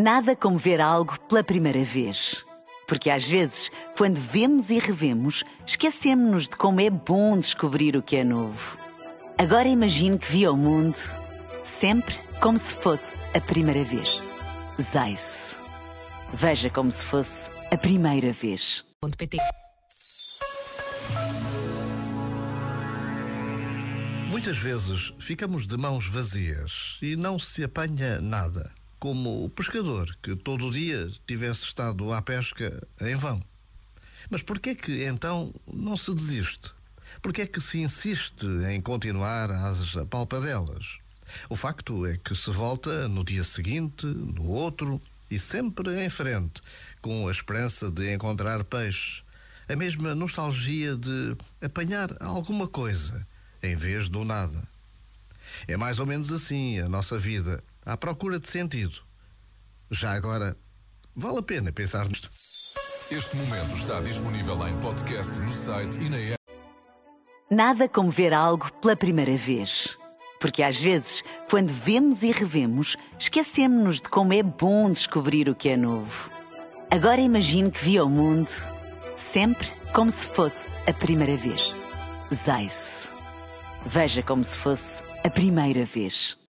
Nada como ver algo pela primeira vez. Porque às vezes, quando vemos e revemos, esquecemos-nos de como é bom descobrir o que é novo. Agora imagine que viu o mundo sempre como se fosse a primeira vez. Zais. Veja como se fosse a primeira vez. PT. Muitas vezes ficamos de mãos vazias e não se apanha nada, como o pescador que todo dia tivesse estado à pesca em vão. Mas por que é que então não se desiste? Por que é que se insiste em continuar às apalpadelas? O facto é que se volta no dia seguinte, no outro e sempre em frente, com a esperança de encontrar peixe, a mesma nostalgia de apanhar alguma coisa em vez do nada. É mais ou menos assim a nossa vida, à procura de sentido. Já agora, vale a pena pensar nisto. Este momento está disponível em podcast no site e na app. Nada como ver algo pela primeira vez. Porque às vezes, quando vemos e revemos, esquecemos-nos de como é bom descobrir o que é novo. Agora imagine que viu o mundo sempre como se fosse a primeira vez. Zais. Veja como se fosse a primeira vez.